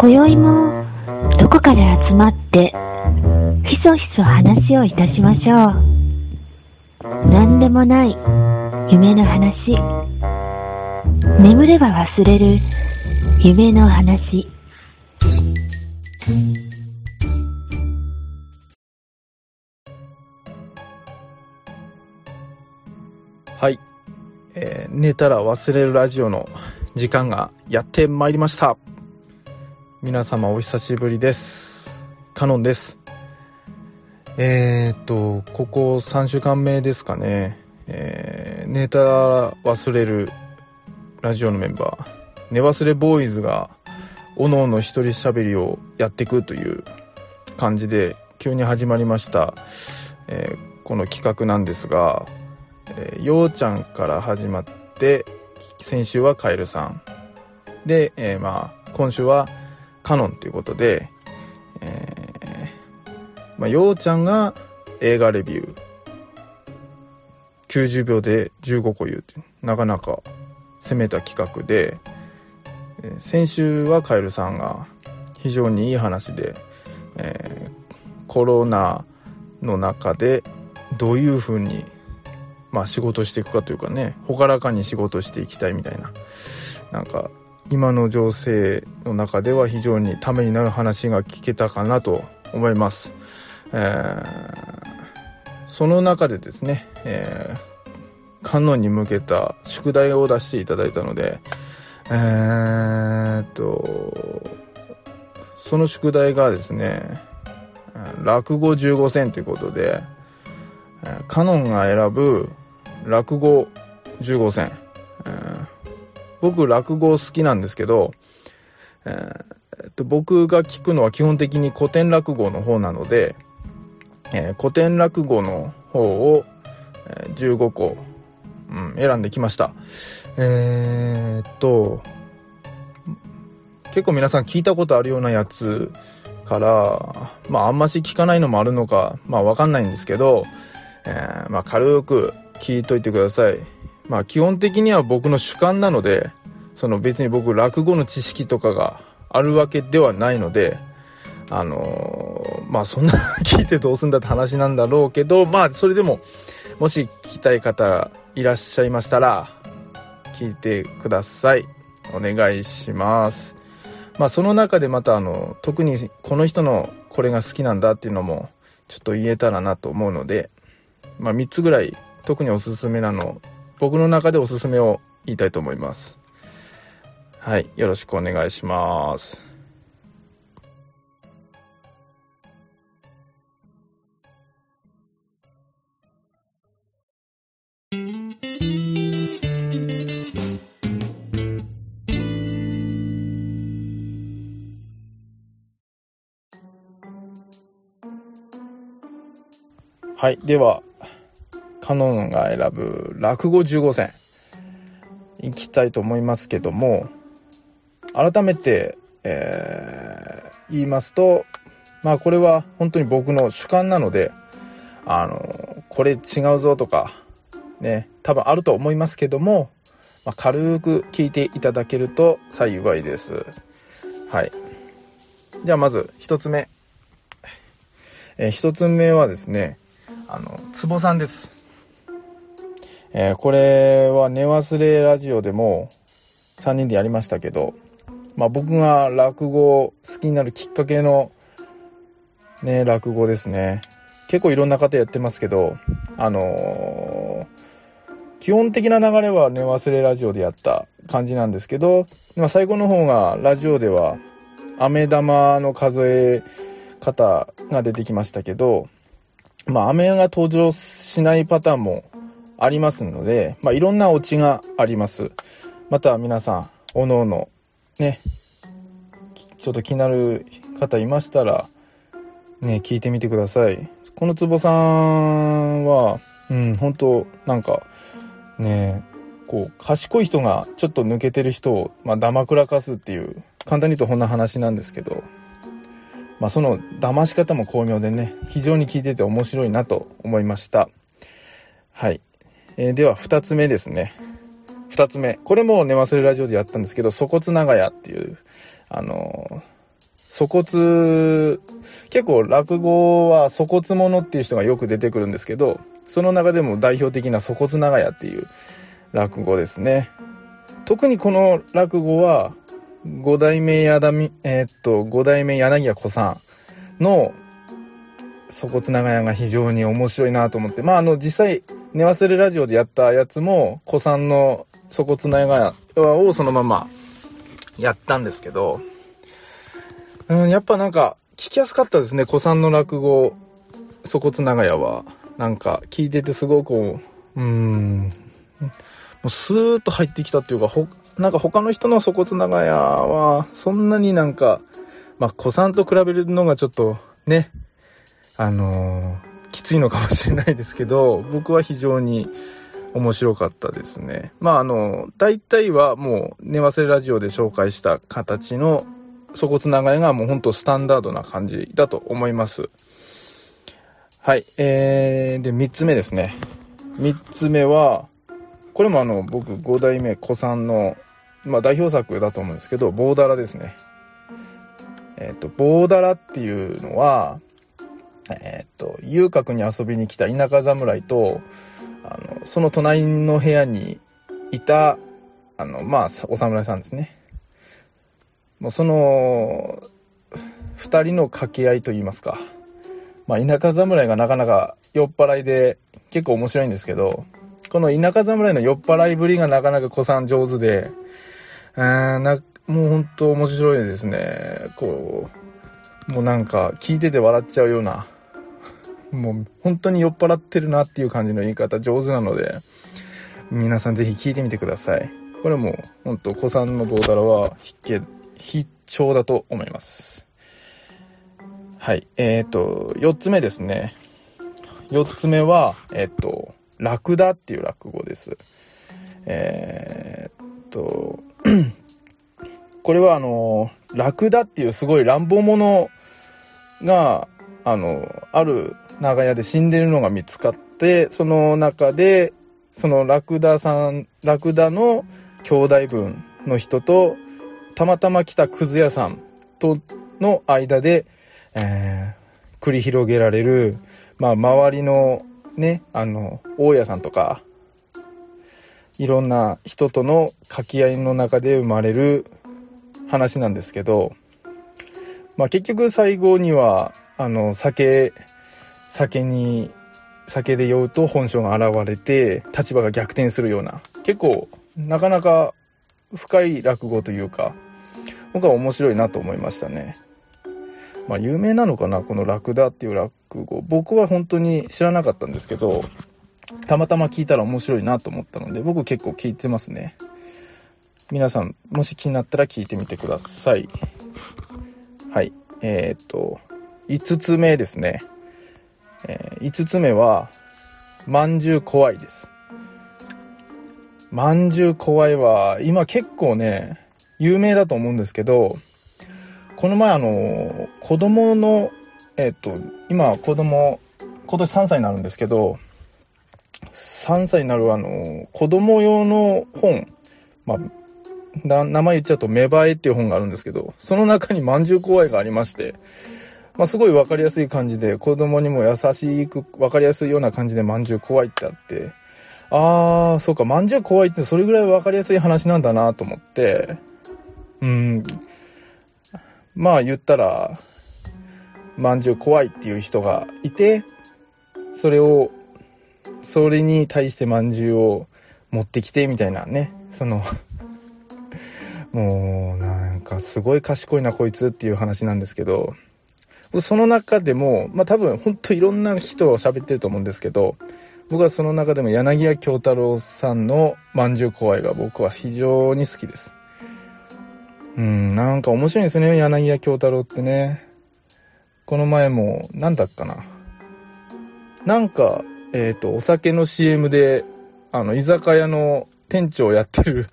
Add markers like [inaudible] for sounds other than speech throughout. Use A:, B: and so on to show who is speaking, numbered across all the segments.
A: 今宵もどこかで集まってひそひそ話をいたしましょう。何でもない夢の話。眠れば忘れる夢の話。
B: はい。えー寝たら忘れるラジオの時間がやってまいりました。皆様お久しぶりです。カノンです。えーっと、ここ3週間目ですかね。えー、寝たら忘れるラジオのメンバー、寝忘れボーイズが、おのおの一人喋りをやっていくという感じで、急に始まりました、えーこの企画なんですが、えーようちゃんから始まって、先週はカエルさん。で、えーまあ、今週はカノンということで、えーまあ、ようちゃんが映画レビュー。90秒で15個言うって、なかなか攻めた企画で、え先週はカエルさんが非常にいい話で、えーコロナの中でどういうふうにまあ仕事していくかというかね、ほからかに仕事していきたいみたいな。なんか、今の情勢の中では非常にためになる話が聞けたかなと思います。えーその中でですね、えー、観音に向けた宿題を出していただいたので、えーと、その宿題がですね、落語15選ということで、カノンが選ぶ落語15選。僕落語好きなんですけど、えーっと僕が聞くのは基本的に古典落語の方なので、えー古典落語の方を、15個、うん、選んできました。えーっと、結構皆さん聞いたことあるようなやつから、まああんまし聞かないのもあるのか、まあわかんないんですけど、えーまあ軽く聞いといてください。まあ基本的には僕の主観なので、その別に僕落語の知識とかがあるわけではないので、あのーまあそんな聞いてどうすんだって話なんだろうけど、まあそれでも、もし聞きたい方いらっしゃいましたら、聞いてください。お願いします。まあその中でまたあの、特にこの人のこれが好きなんだっていうのも、ちょっと言えたらなと思うので、まあ3つぐらい特におすすめなの、僕の中でおすすめを言いたいと思います。はい、よろしくお願いします。はい、では、カノンが選ぶ落語15選、いきたいと思いますけども、改めて、えー言いますと、まあこれは本当に僕の主観なので、あの、これ違うぞとか、ね、多分あると思いますけども、まあ、軽く聞いていただけると幸いです。はい。じゃあまず一つ目。えー一つ目はですね、あの、つぼさんです。えーこれは寝忘れラジオでも3人でやりましたけど、まあ僕が落語好きになるきっかけのね、落語ですね。結構いろんな方やってますけど、あのー基本的な流れは寝忘れラジオでやった感じなんですけど、まあ最後の方がラジオでは、飴玉の数え方が出てきましたけど、まあ飴が登場しないパターンもありますので、まあいろんなオチがあります。また皆さん、おのおの、ね、ちょっと気になる方いましたら、ね、聞いてみてください。このつぼさんは、うん、本当なんか、ね、こう、賢い人がちょっと抜けてる人を、まあ、騙くらかすっていう、簡単に言うとこんな話なんですけど、まあ、その騙し方も巧妙でね、非常に聞いてて面白いなと思いました。はい。えーでは、二つ目ですね。二つ目。これも寝忘れラジオでやったんですけど、粗骨長屋っていう、あのー粗骨、結構落語は粗骨者っていう人がよく出てくるんですけど、その中でも代表的な粗骨長屋っていう落語ですね。特にこの落語は、五代目やだみ、えー、っと、五代目柳家子さんの粗骨長屋が非常に面白いなと思って、まあ、あの、実際、寝忘れラジオでやったやつも、子さんの粗骨長屋をそのままやったんですけど、うん、やっぱなんか、聞きやすかったですね、子さんの落語、粗骨長屋は。なんか、聞いててすごく、うーん、もうスーッと入ってきたっていうか、ほ、なんか他の人の粗骨長屋は、そんなになんか、まあ、子さんと比べるのがちょっと、ね、あのー、きついのかもしれないですけど、僕は非常に面白かったですね。まあ、あの、大体はもう、寝忘れラジオで紹介した形の粗骨長屋がもうほんとスタンダードな感じだと思います。はい。えー、で、三つ目ですね。三つ目は、これもあの、僕、五代目子さんの、まあ、代表作だと思うんですけど、ボーダラですね。えっ、ー、と、ボーダラっていうのは、えっ、と、遊郭に遊びに来た田舎侍と、あの、その隣の部屋にいた、あの、まあ、お侍さんですね。もうその、二人の掛け合いと言いますか。まあ、田舎侍がなかなか酔っ払いで結構面白いんですけど、この田舎侍の酔っ払いぶりがなかなか子さん上手で、えー、な、もうほんと面白いですね。こう、もうなんか聞いてて笑っちゃうような、もう本当に酔っ払ってるなっていう感じの言い方上手なので、皆さんぜひ聞いてみてください。これも本当子さんの棒だらは必見必聴だと思います。はい。えっ、と、4つ目ですね。4つ目は、えっ、と、ラクダっていう落語です。えー、っと、これはあの、ラクダっていうすごい乱暴者が、あの、ある長屋で死んでるのが見つかって、その中で、そのラクダさん、ラクダの兄弟分の人と、たまたま来たくず屋さんとの間で、えー、繰り広げられる、まあ、周りのね、あの、大家さんとか、いろんな人との掛け合いの中で生まれる話なんですけど、まあ結局最後には、あの、酒、酒に、酒で酔うと本性が現れて、立場が逆転するような、結構、なかなか深い落語というか、僕は面白いなと思いましたね。まあ有名なのかなこのラクダっていう落語。僕は本当に知らなかったんですけど、たまたま聞いたら面白いなと思ったので、僕結構聞いてますね。皆さん、もし気になったら聞いてみてください。はい。えー、っと、5つ目ですね。えー、5つ目は、まんじゅう怖いです。まんじゅう怖いは、今結構ね、有名だと思うんですけど、この前あの、子供の、えっ、と、今子供、今年3歳になるんですけど、3歳になるあの、子供用の本、まあ、名前言っちゃうと、芽生えっていう本があるんですけど、その中にまんじゅう怖いがありまして、まあ、すごいわかりやすい感じで、子供にも優しく、わかりやすいような感じでまんじゅう怖いってあって、あー、そうか、まんじゅう怖いってそれぐらいわかりやすい話なんだなと思って、うん、まあ言ったら、まんじゅう怖いっていう人がいて、それを、それに対してまんじゅうを持ってきて、みたいなね、そのもう、なんかすごい賢いなこいつっていう話なんですけど、その中でも、まあ多分ほんといろんな人を喋ってると思うんですけど、僕はその中でも柳家京太郎さんのまんじゅう怖いが僕は非常に好きです。うん、なんか面白いんですよね、柳家京太郎ってね。この前も、なんだっかな。なんか、えっ、ー、と、お酒の CM で、あの、居酒屋の店長やってる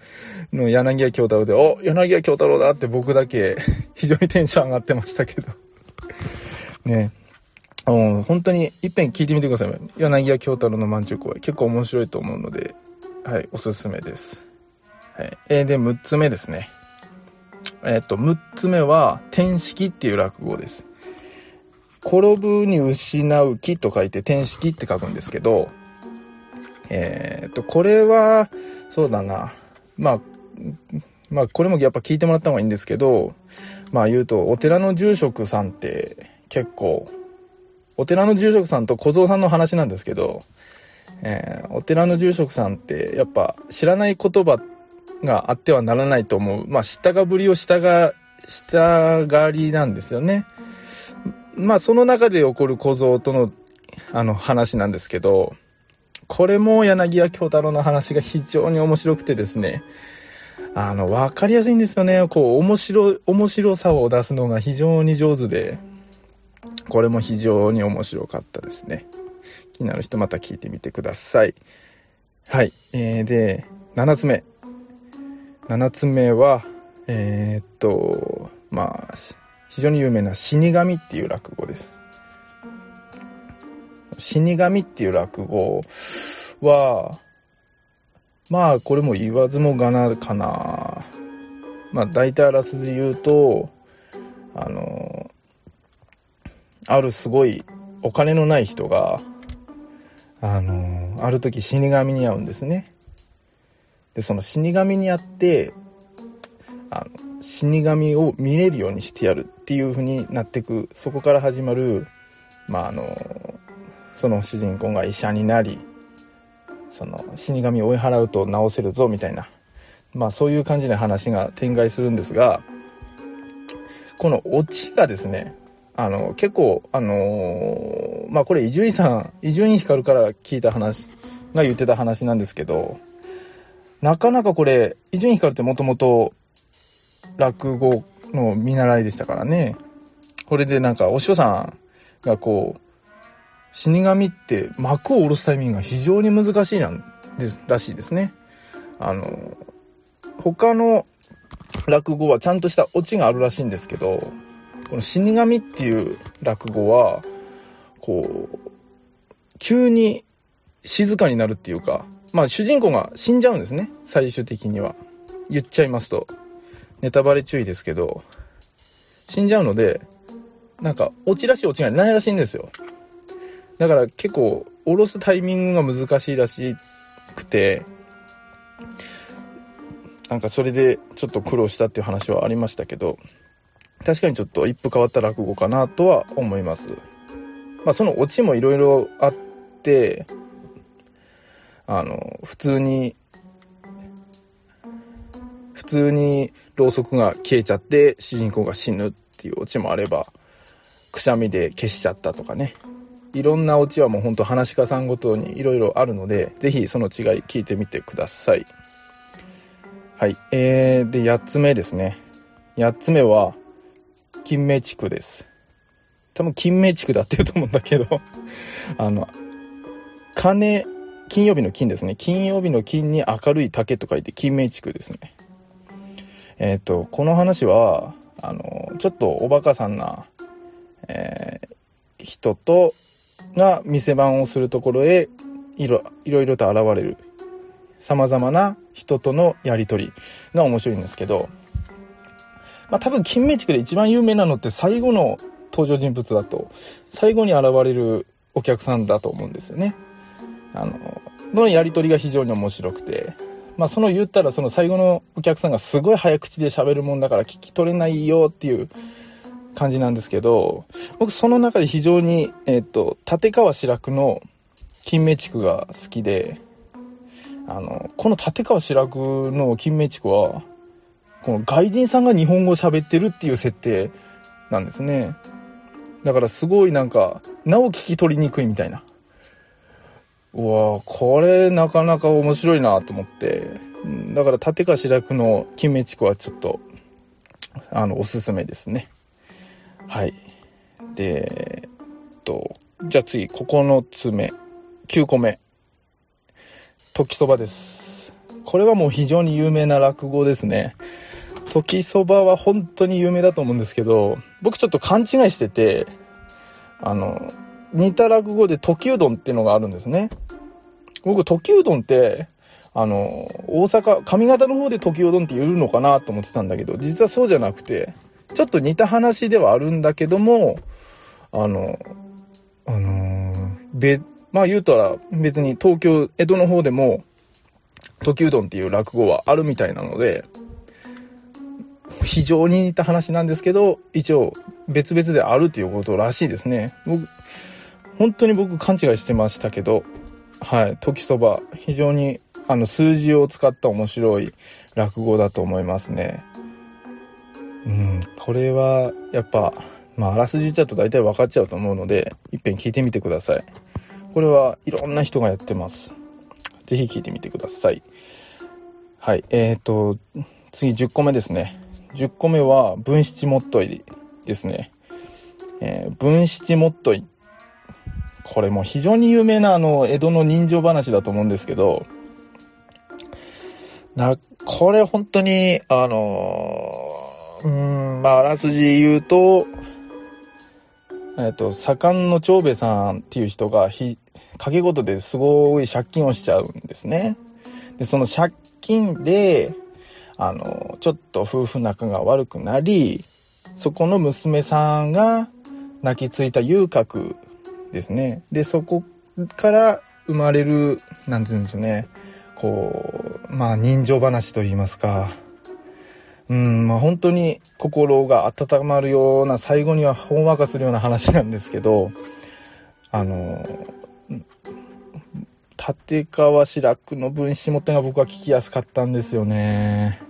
B: の柳家京太郎で、お、柳家京太郎だって僕だけ非常にテンション上がってましたけどね。うん、本当に一遍聞いてみてください。柳家京太郎のまんじゅう公演。結構面白いと思うので、はい、おすすめです。はい。えー、で、6つ目ですね。えっ、と、6つ目は、天式っていう落語です。転ぶに失う木と書いて天式って書くんですけど、えっ、と、これは、そうだな。まあ、まあ、これもやっぱ聞いてもらった方がいいんですけど、まあ言うと、お寺の住職さんって結構、お寺の住職さんと小僧さんの話なんですけど、えーお寺の住職さんってやっぱ知らない言葉があってはならないと思う。まあ、知ったかぶりをしたが、したがりなんですよね。まあ、その中で起こる小僧との、あの話なんですけど、これも柳家京太郎の話が非常に面白くてですね、あの、わかりやすいんですよね。こう、面白、面白さを出すのが非常に上手で、これも非常に面白かったですね。気になる人また聞いてみてください。はい。えー、で、7つ目。7つ目は、えー、っと、まあ、非常に有名な死神っていう落語です。死神っていう落語は、まあ、これも言わずもがなかな。まあ、大体あらすじ言うと、あの、あるすごいお金のない人が、あの、ある時死神に会うんですね。で、その死神に会って、あの、死神を見れるようにしてやるっていう風になってく、そこから始まる、まあ、あの、その主人公が医者になり、その死神を追い払うと治せるぞみたいな、まあそういう感じの話が展開するんですが、このオチがですね、あの、結構、あのーまあこれ伊集院さん、伊集院光から聞いた話が言ってた話なんですけど、なかなかこれ、伊集院光ってもともと落語の見習いでしたからね。これでなんか、お師匠さんがこう、死神って幕を下ろすタイミングが非常に難しいなんです、らしいですね。あの、他の落語はちゃんとしたオチがあるらしいんですけど、この死神っていう落語は、こう、急に静かになるっていうか、まあ主人公が死んじゃうんですね、最終的には。言っちゃいますと。ネタバレ注意ですけど、死んじゃうので、なんか、オチらしいオチがないらしいんですよ。だから結構、下ろすタイミングが難しいらしくて、なんかそれでちょっと苦労したっていう話はありましたけど、確かにちょっと一風変わった落語かなとは思います。まあそのオチもいろいろあって、あの、普通に、普通にろうそくが消えちゃって主人公が死ぬっていうオチもあれば、くしゃみで消しちゃったとかね。いろんなオチはもうほんと話し家さんごとにいろいろあるので、ぜひその違い聞いてみてください。はい。えー、で、8つ目ですね。8つ目は、金明地区です。多分金明地区だって言うと思うんだけど、[laughs] あの、金、金曜日の金ですね。金曜日の金に明るい竹と書いて金明地区ですね。えっ、と、この話は、あの、ちょっとおバカさんな、えー人と、が店番をするところへいろいろと現れる様々な人とのやりとりが面白いんですけど、まあ多分金明地区で一番有名なのって最後の登場人物だと、最後に現れるお客さんだと思うんですよね。あの、のやりとりが非常に面白くて、まあその言ったらその最後のお客さんがすごい早口で喋るもんだから聞き取れないよっていう感じなんですけど、僕その中で非常に、えっ、と、立川志らくの金明地区が好きで、あの、この立川志らくの金明地区は、この外人さんが日本語を喋ってるっていう設定なんですね。だからすごいなんか、なお聞き取りにくいみたいな。うわぁ、これなかなか面白いなと思って。だから立川志らくの金明地区はちょっと、あの、おすすめですね。はい。で、えっと、じゃあ次、9つ目、9個目。時そばです。これはもう非常に有名な落語ですね。時そばは本当に有名だと思うんですけど、僕ちょっと勘違いしてて、あの、似た落語で時うどんっていうのがあるんですね。僕、時うどんって、あの、大阪、上方の方で時うどんって言うのかなと思ってたんだけど、実はそうじゃなくて、ちょっと似た話ではあるんだけども、あの、あのー、べ、まあ言うたら別に東京、江戸の方でも、時うどんっていう落語はあるみたいなので、非常に似た話なんですけど、一応別々であるということらしいですね。僕、本当に僕勘違いしてましたけど、はい、時そば、非常にあの数字を使った面白い落語だと思いますね。うん、これはやっぱ、まあ、あらすじちゃうと大体分かっちゃうと思うので、いっぺん聞いてみてください。これはいろんな人がやってます。ぜひ聞いてみてください。はい、えーと、次10個目ですね。10個目は分七もっといですね。えー、分七もっとい。これも非常に有名なあの、江戸の人情話だと思うんですけど、な、これ本当に、あのー、うん、まあ、あらすじ言うと、えっ、と、左官の長兵衛さんっていう人が、ひ、掛け事ですごい借金をしちゃうんですね。で、その借金で、あの、ちょっと夫婦仲が悪くなり、そこの娘さんが泣きついた遊郭ですね。で、そこから生まれる、なんて言うんでしょうね。こう、まあ人情話と言いますか。うん、まあ本当に心が温まるような、最後にはほんわかするような話なんですけど、あの、立川志らくの分子持ってが僕は聞きやすかったんですよね。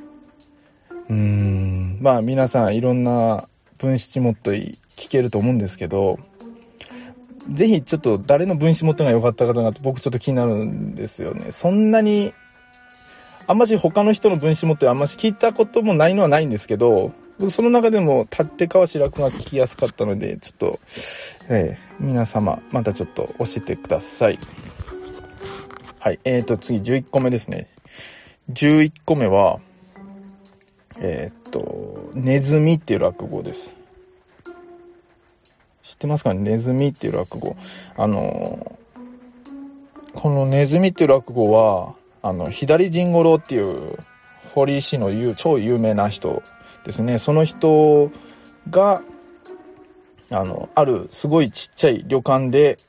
B: うん。まあ皆さんいろんな分子もっと聞けると思うんですけど、ぜひちょっと誰の分子もっとが良かったかなって僕ちょっと気になるんですよね。そんなに、あんまし他の人の分子もってあんまし聞いたこともないのはないんですけど、その中でも立って川志らくが聞きやすかったので、ちょっと、えー、皆様、またちょっと教えてください。はい。えーと、次、11個目ですね。11個目は、えー、っと、ネズミっていう落語です。知ってますかね？ネズミっていう落語。あの、このネズミっていう落語は、あの、左陣五郎っていう堀市の超有名な人ですね。その人が、あの、あるすごいちっちゃい旅館で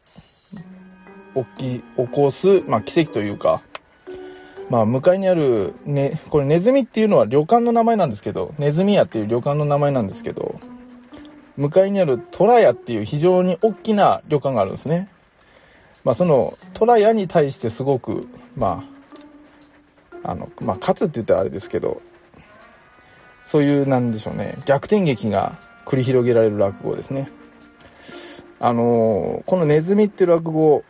B: 起き、起こす、まあ、奇跡というか、まあ、向かいにある、ね、これネズミっていうのは旅館の名前なんですけど、ネズミ屋っていう旅館の名前なんですけど、向かいにあるトラヤっていう非常に大きな旅館があるんですね。まあ、そのトラヤに対してすごく、まあ、あの、まあ、勝つって言ったらあれですけど、そういう、なんでしょうね、逆転劇が繰り広げられる落語ですね。あのー、このネズミっていう落語、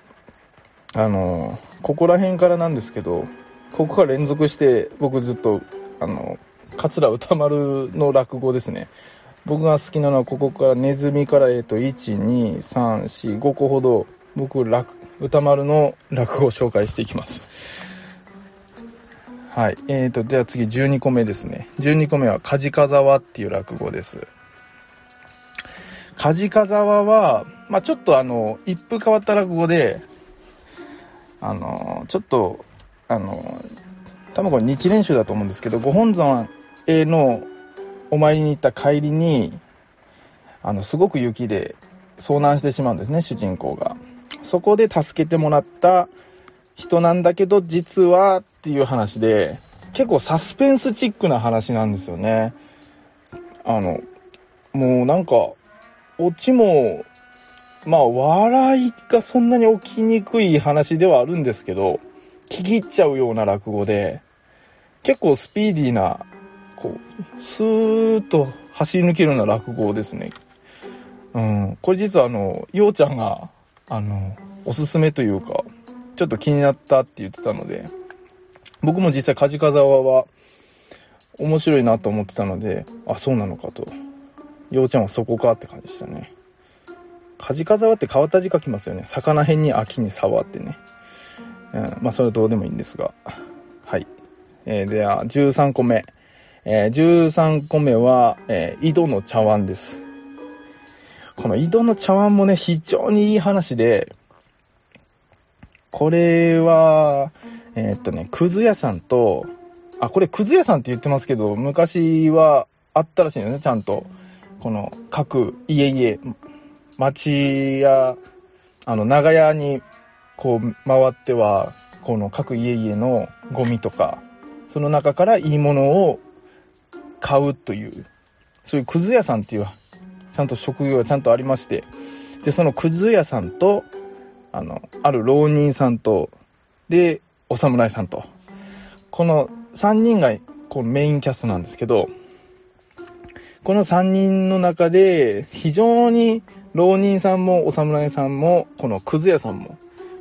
B: あの、ここら辺からなんですけど、ここが連続して、僕ずっと、あの、桂歌丸の落語ですね。僕が好きなのは、ここからネズミから、えっ、と、1、2、3、4、5個ほど、僕、歌丸の落語を紹介していきます。はい。えーと、では次12個目ですね。12個目は、梶かざわっていう落語です。梶かざわは、まあちょっとあの、一風変わった落語で、あの、ちょっと、あの、多分これ日練習だと思うんですけど、ご本尊へのお参りに行った帰りに、あの、すごく雪で遭難してしまうんですね、主人公が。そこで助けてもらった人なんだけど、実はっていう話で、結構サスペンスチックな話なんですよね。あの、もうなんか、オチもまあ、笑いがそんなに起きにくい話ではあるんですけど、聞き入っちゃうような落語で、結構スピーディーな、こう、スーッと走り抜けるような落語ですね。うん。これ実はあの、ようちゃんが、あの、おすすめというか、ちょっと気になったって言ってたので、僕も実際梶川は面白いなと思ってたので、あ、そうなのかと。ようちゃんはそこかって感じでしたね。カジカザワって変わった字書きますよね。魚辺に秋に沢ってね。うん、まあ、それはどうでもいいんですが。はい。えー、では、13個目。えー、13個目は、えー、井戸の茶碗です。この井戸の茶碗もね、非常にいい話で、これは、えーっとね、くず屋さんと、あ、これくず屋さんって言ってますけど、昔はあったらしいよね、ちゃんと。この各家々、町や、あの、長屋にこう回っては、この各家々のゴミとか、その中からいいものを買うという、そういうくず屋さんっていう、ちゃんと職業がちゃんとありまして、で、そのくず屋さんと、あの、ある浪人さんと、で、お侍さんと、この3人がこのメインキャストなんですけど、この3人の中で、非常に浪人さんもお侍さんも、このくず屋さんも、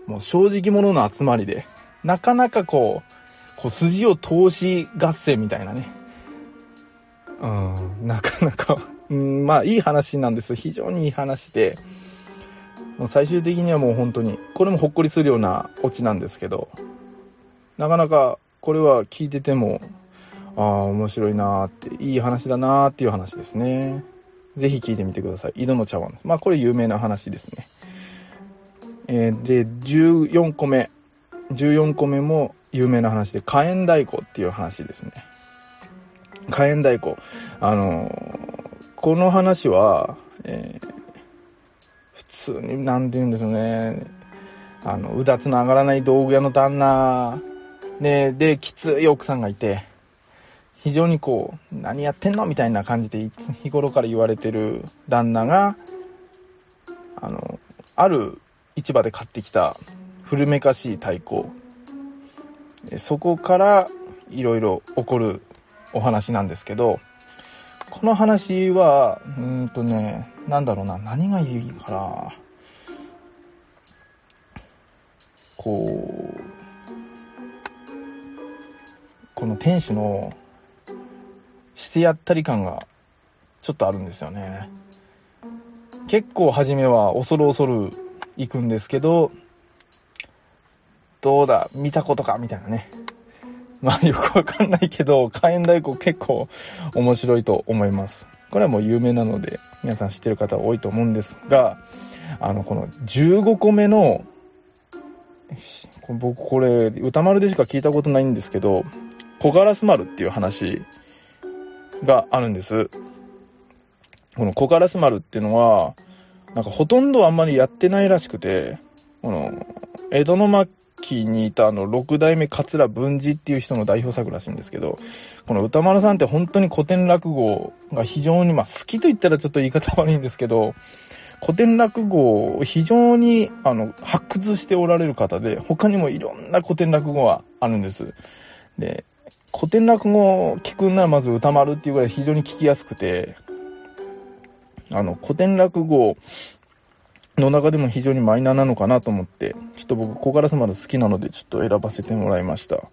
B: もう正直者の集まりで、なかなかこう、こう筋を通し合戦みたいなね。うん、なかなか、うん、まあいい話なんです。非常にいい話で、もう最終的にはもう本当に、これもほっこりするようなオチなんですけど、なかなかこれは聞いてても、ああ、面白いなーって、いい話だなーっていう話ですね。ぜひ聞いてみてください。井戸の茶碗です。まあこれ有名な話ですね。えーで、14個目。14個目も有名な話で、火炎太鼓っていう話ですね。火炎太鼓。あのーこの話は、えー普通に、なんて言うんですよね。あの、うだつの上がらない道具屋の旦那、ね、で、きつい奥さんがいて、非常にこう、何やってんのみたいな感じで、日頃から言われてる旦那が、あの、ある市場で買ってきた古めかしい太鼓。そこからいろいろ起こるお話なんですけど、この話は、うんとね、なんだろうな、何がいいかな。こう、この店主のしてやったり感がちょっとあるんですよね。結構初めは恐る恐る行くんですけど、どうだ、見たことかみたいなね。まあよくわかんないけど、火炎太鼓結構面白いと思います。これはもう有名なので、皆さん知ってる方多いと思うんですが、あの、この15個目の、僕これ、歌丸でしか聞いたことないんですけど、小ガラス丸っていう話があるんです。この小ガラス丸っていうのは、なんかほとんどあんまりやってないらしくて、この、江戸の末期にいたあの、六代目桂文治っていう人の代表作らしいんですけど、この歌丸さんって本当に古典落語が非常に、まあ好きと言ったらちょっと言い方悪いんですけど、古典落語を非常にあの発掘しておられる方で、他にもいろんな古典落語があるんです。で、古典落語を聞くならまず歌丸っていうぐらい非常に聞きやすくて、あの、古典落語の中でも非常にマイナーなのかなと思って、ちょっと僕、小ガラス丸好きなので、ちょっと選ばせてもらいました。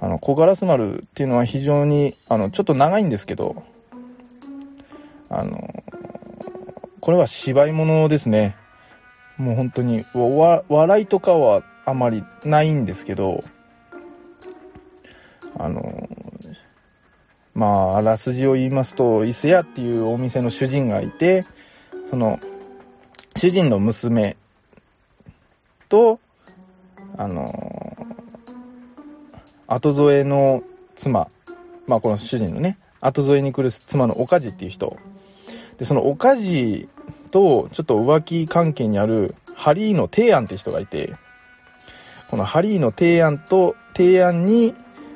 B: あの、小ガラス丸っていうのは非常に、あの、ちょっと長いんですけど、あの、これは芝居物ですね。もう本当に、わ、笑いとかはあまりないんですけど、あの、まあ、あらすじを言いますと、伊勢屋っていうお店の主人がいて、その、主人の娘と、あの、後添えの妻、まあこの主人のね、後添えに来る妻の岡地っていう人。で、その岡地とちょっと浮気関係にあるハリーの提案って人がいて、このハリーの提案と提案に、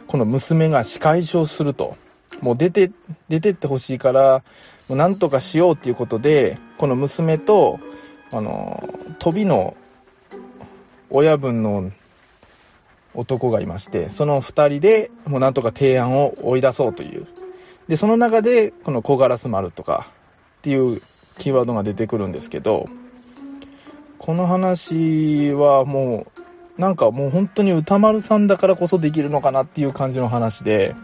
B: この娘が仕返しをすると。もう出て、出てってほしいから、もうなんとかしようっていうことで、この娘と、あの、飛びの親分の男がいまして、その二人でもうなんとか提案を追い出そうという。で、その中で、この小ガラス丸とかっていうキーワードが出てくるんですけど、この話はもう、なんかもう本当に歌丸さんだからこそできるのかなっていう感じの話で、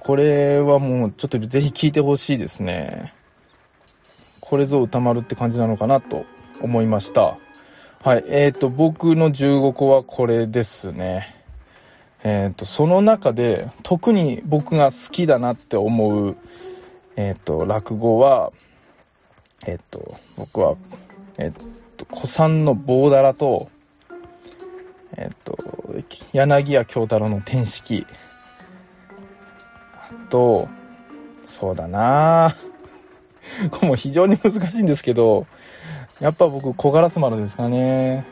B: これはもうちょっとぜひ聞いてほしいですね。これぞ歌丸って感じなのかなと思いました。はい。えっ、と、僕の15個はこれですね。えっ、と、その中で特に僕が好きだなって思う、えっ、と、落語は、えっ、と、僕は、えっ、と、古参の棒だらと、えっと、柳家京太郎の天式。あと、そうだなこ [laughs] れも非常に難しいんですけど、やっぱ僕、小ガラス丸ですかね。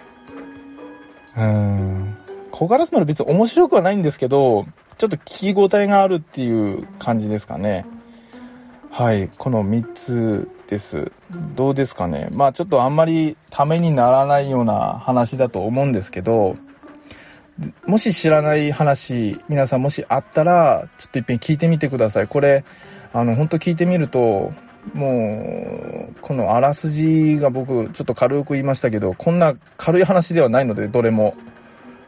B: うーん。小ガラス丸別に面白くはないんですけど、ちょっと聞き応えがあるっていう感じですかね。はい、この3つです。どうですかね。まあちょっとあんまりためにならないような話だと思うんですけど、もし知らない話、皆さんもしあったら、ちょっと一遍聞いてみてください。これ、あの、ほんと聞いてみると、もう、このあらすじが僕、ちょっと軽く言いましたけど、こんな軽い話ではないので、どれも。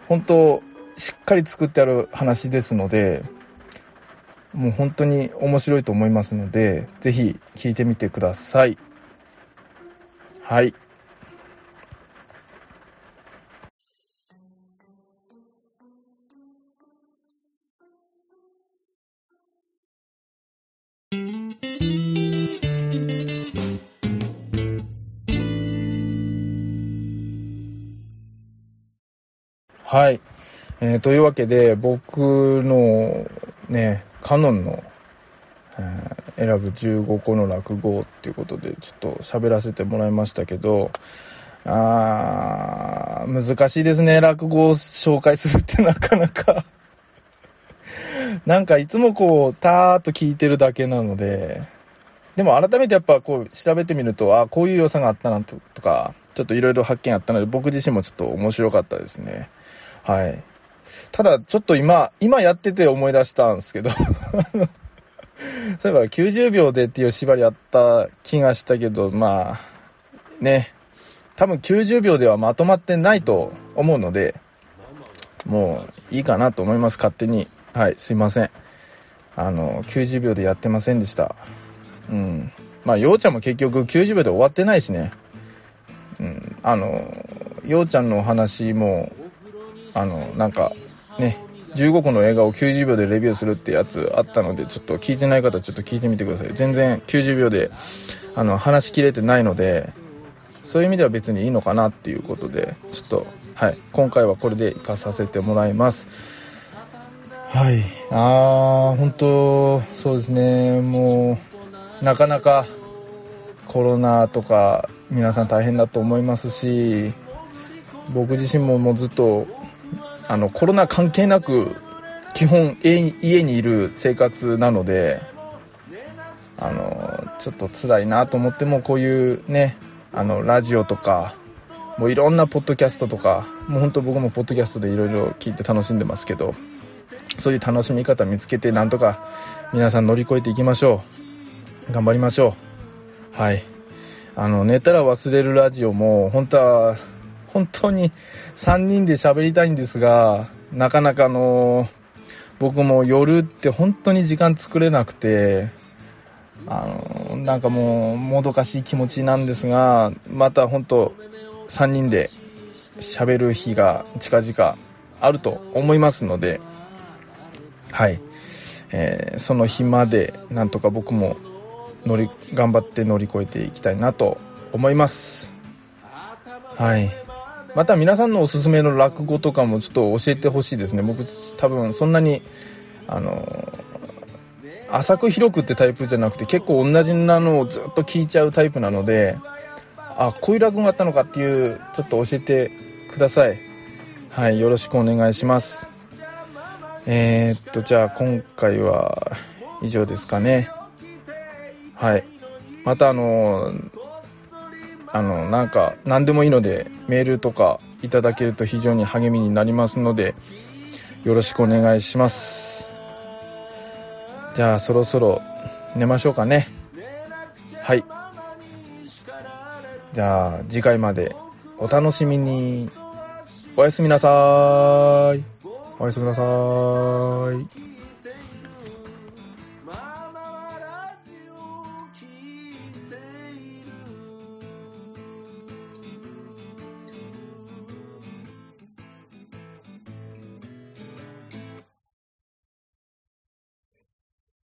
B: 本当しっかり作ってある話ですので、もう本当に面白いと思いますので、ぜひ聞いてみてください。はい。はい。えー、というわけで、僕のね、カノンの、えー、選ぶ15個の落語っていうことで、ちょっと喋らせてもらいましたけど、あー、難しいですね、落語を紹介するってなかなか [laughs] なんかいつもこう、たーっと聞いてるだけなので、でも改めてやっぱこう調べてみると、あこういう良さがあったなとか、ちょっといろいろ発見あったので、僕自身もちょっと面白かったですね。はい。ただ、ちょっと今、今やってて思い出したんですけど [laughs] そういえば90秒でっていう縛りあった気がしたけど、まあ、ね、多分90秒ではまとまってないと思うので、もういいかなと思います、勝手に。はい、すいません。あの、90秒でやってませんでした。うん。まあ、ようちゃんも結局90秒で終わってないしね。うん。あの、ようちゃんのお話も、あの、なんか、ね、15個の映画を90秒でレビューするってやつあったので、ちょっと聞いてない方ちょっと聞いてみてください。全然90秒で、あの、話しきれてないので、そういう意味では別にいいのかなっていうことで、ちょっと、はい、今回はこれで活かさせてもらいます。はい、あー、本当そうですね、もう、なかなかコロナとか皆さん大変だと思いますし、僕自身ももうずっとあの、コロナ関係なく、基本家にいる生活なので、あの、ちょっと辛いなと思っても、こういうね、あの、ラジオとか、もういろんなポッドキャストとか、もうほんと僕もポッドキャストでいろいろ聞いて楽しんでますけど、そういう楽しみ方見つけて、なんとか皆さん乗り越えていきましょう。頑張りましょう。はい。あの、寝たら忘れるラジオも、本当は、本当に3人で喋りたいんですが、なかなかあの、僕も夜って本当に時間作れなくて、あの、なんかもう、もどかしい気持ちなんですが、また本当、3人で喋る日が近々あると思いますので、はい。えー、その日まで、なんとか僕も乗り、頑張って乗り越えていきたいなと思います。はい。また皆さんのおすすめの落語とかもちょっと教えてほしいですね。僕多分そんなに、あの、浅く広くってタイプじゃなくて結構同じなのをずっと聞いちゃうタイプなので、あ、こういう落語があったのかっていう、ちょっと教えてください。はい、よろしくお願いします。えー、っと、じゃあ今回は以上ですかね。はい。またあのあの、なんか、何でもいいので、メールとかいただけると非常に励みになりますので、よろしくお願いします。じゃあ、そろそろ寝ましょうかね。はい。じゃあ、次回までお楽しみに。おやすみなさーい。おやすみなさーい。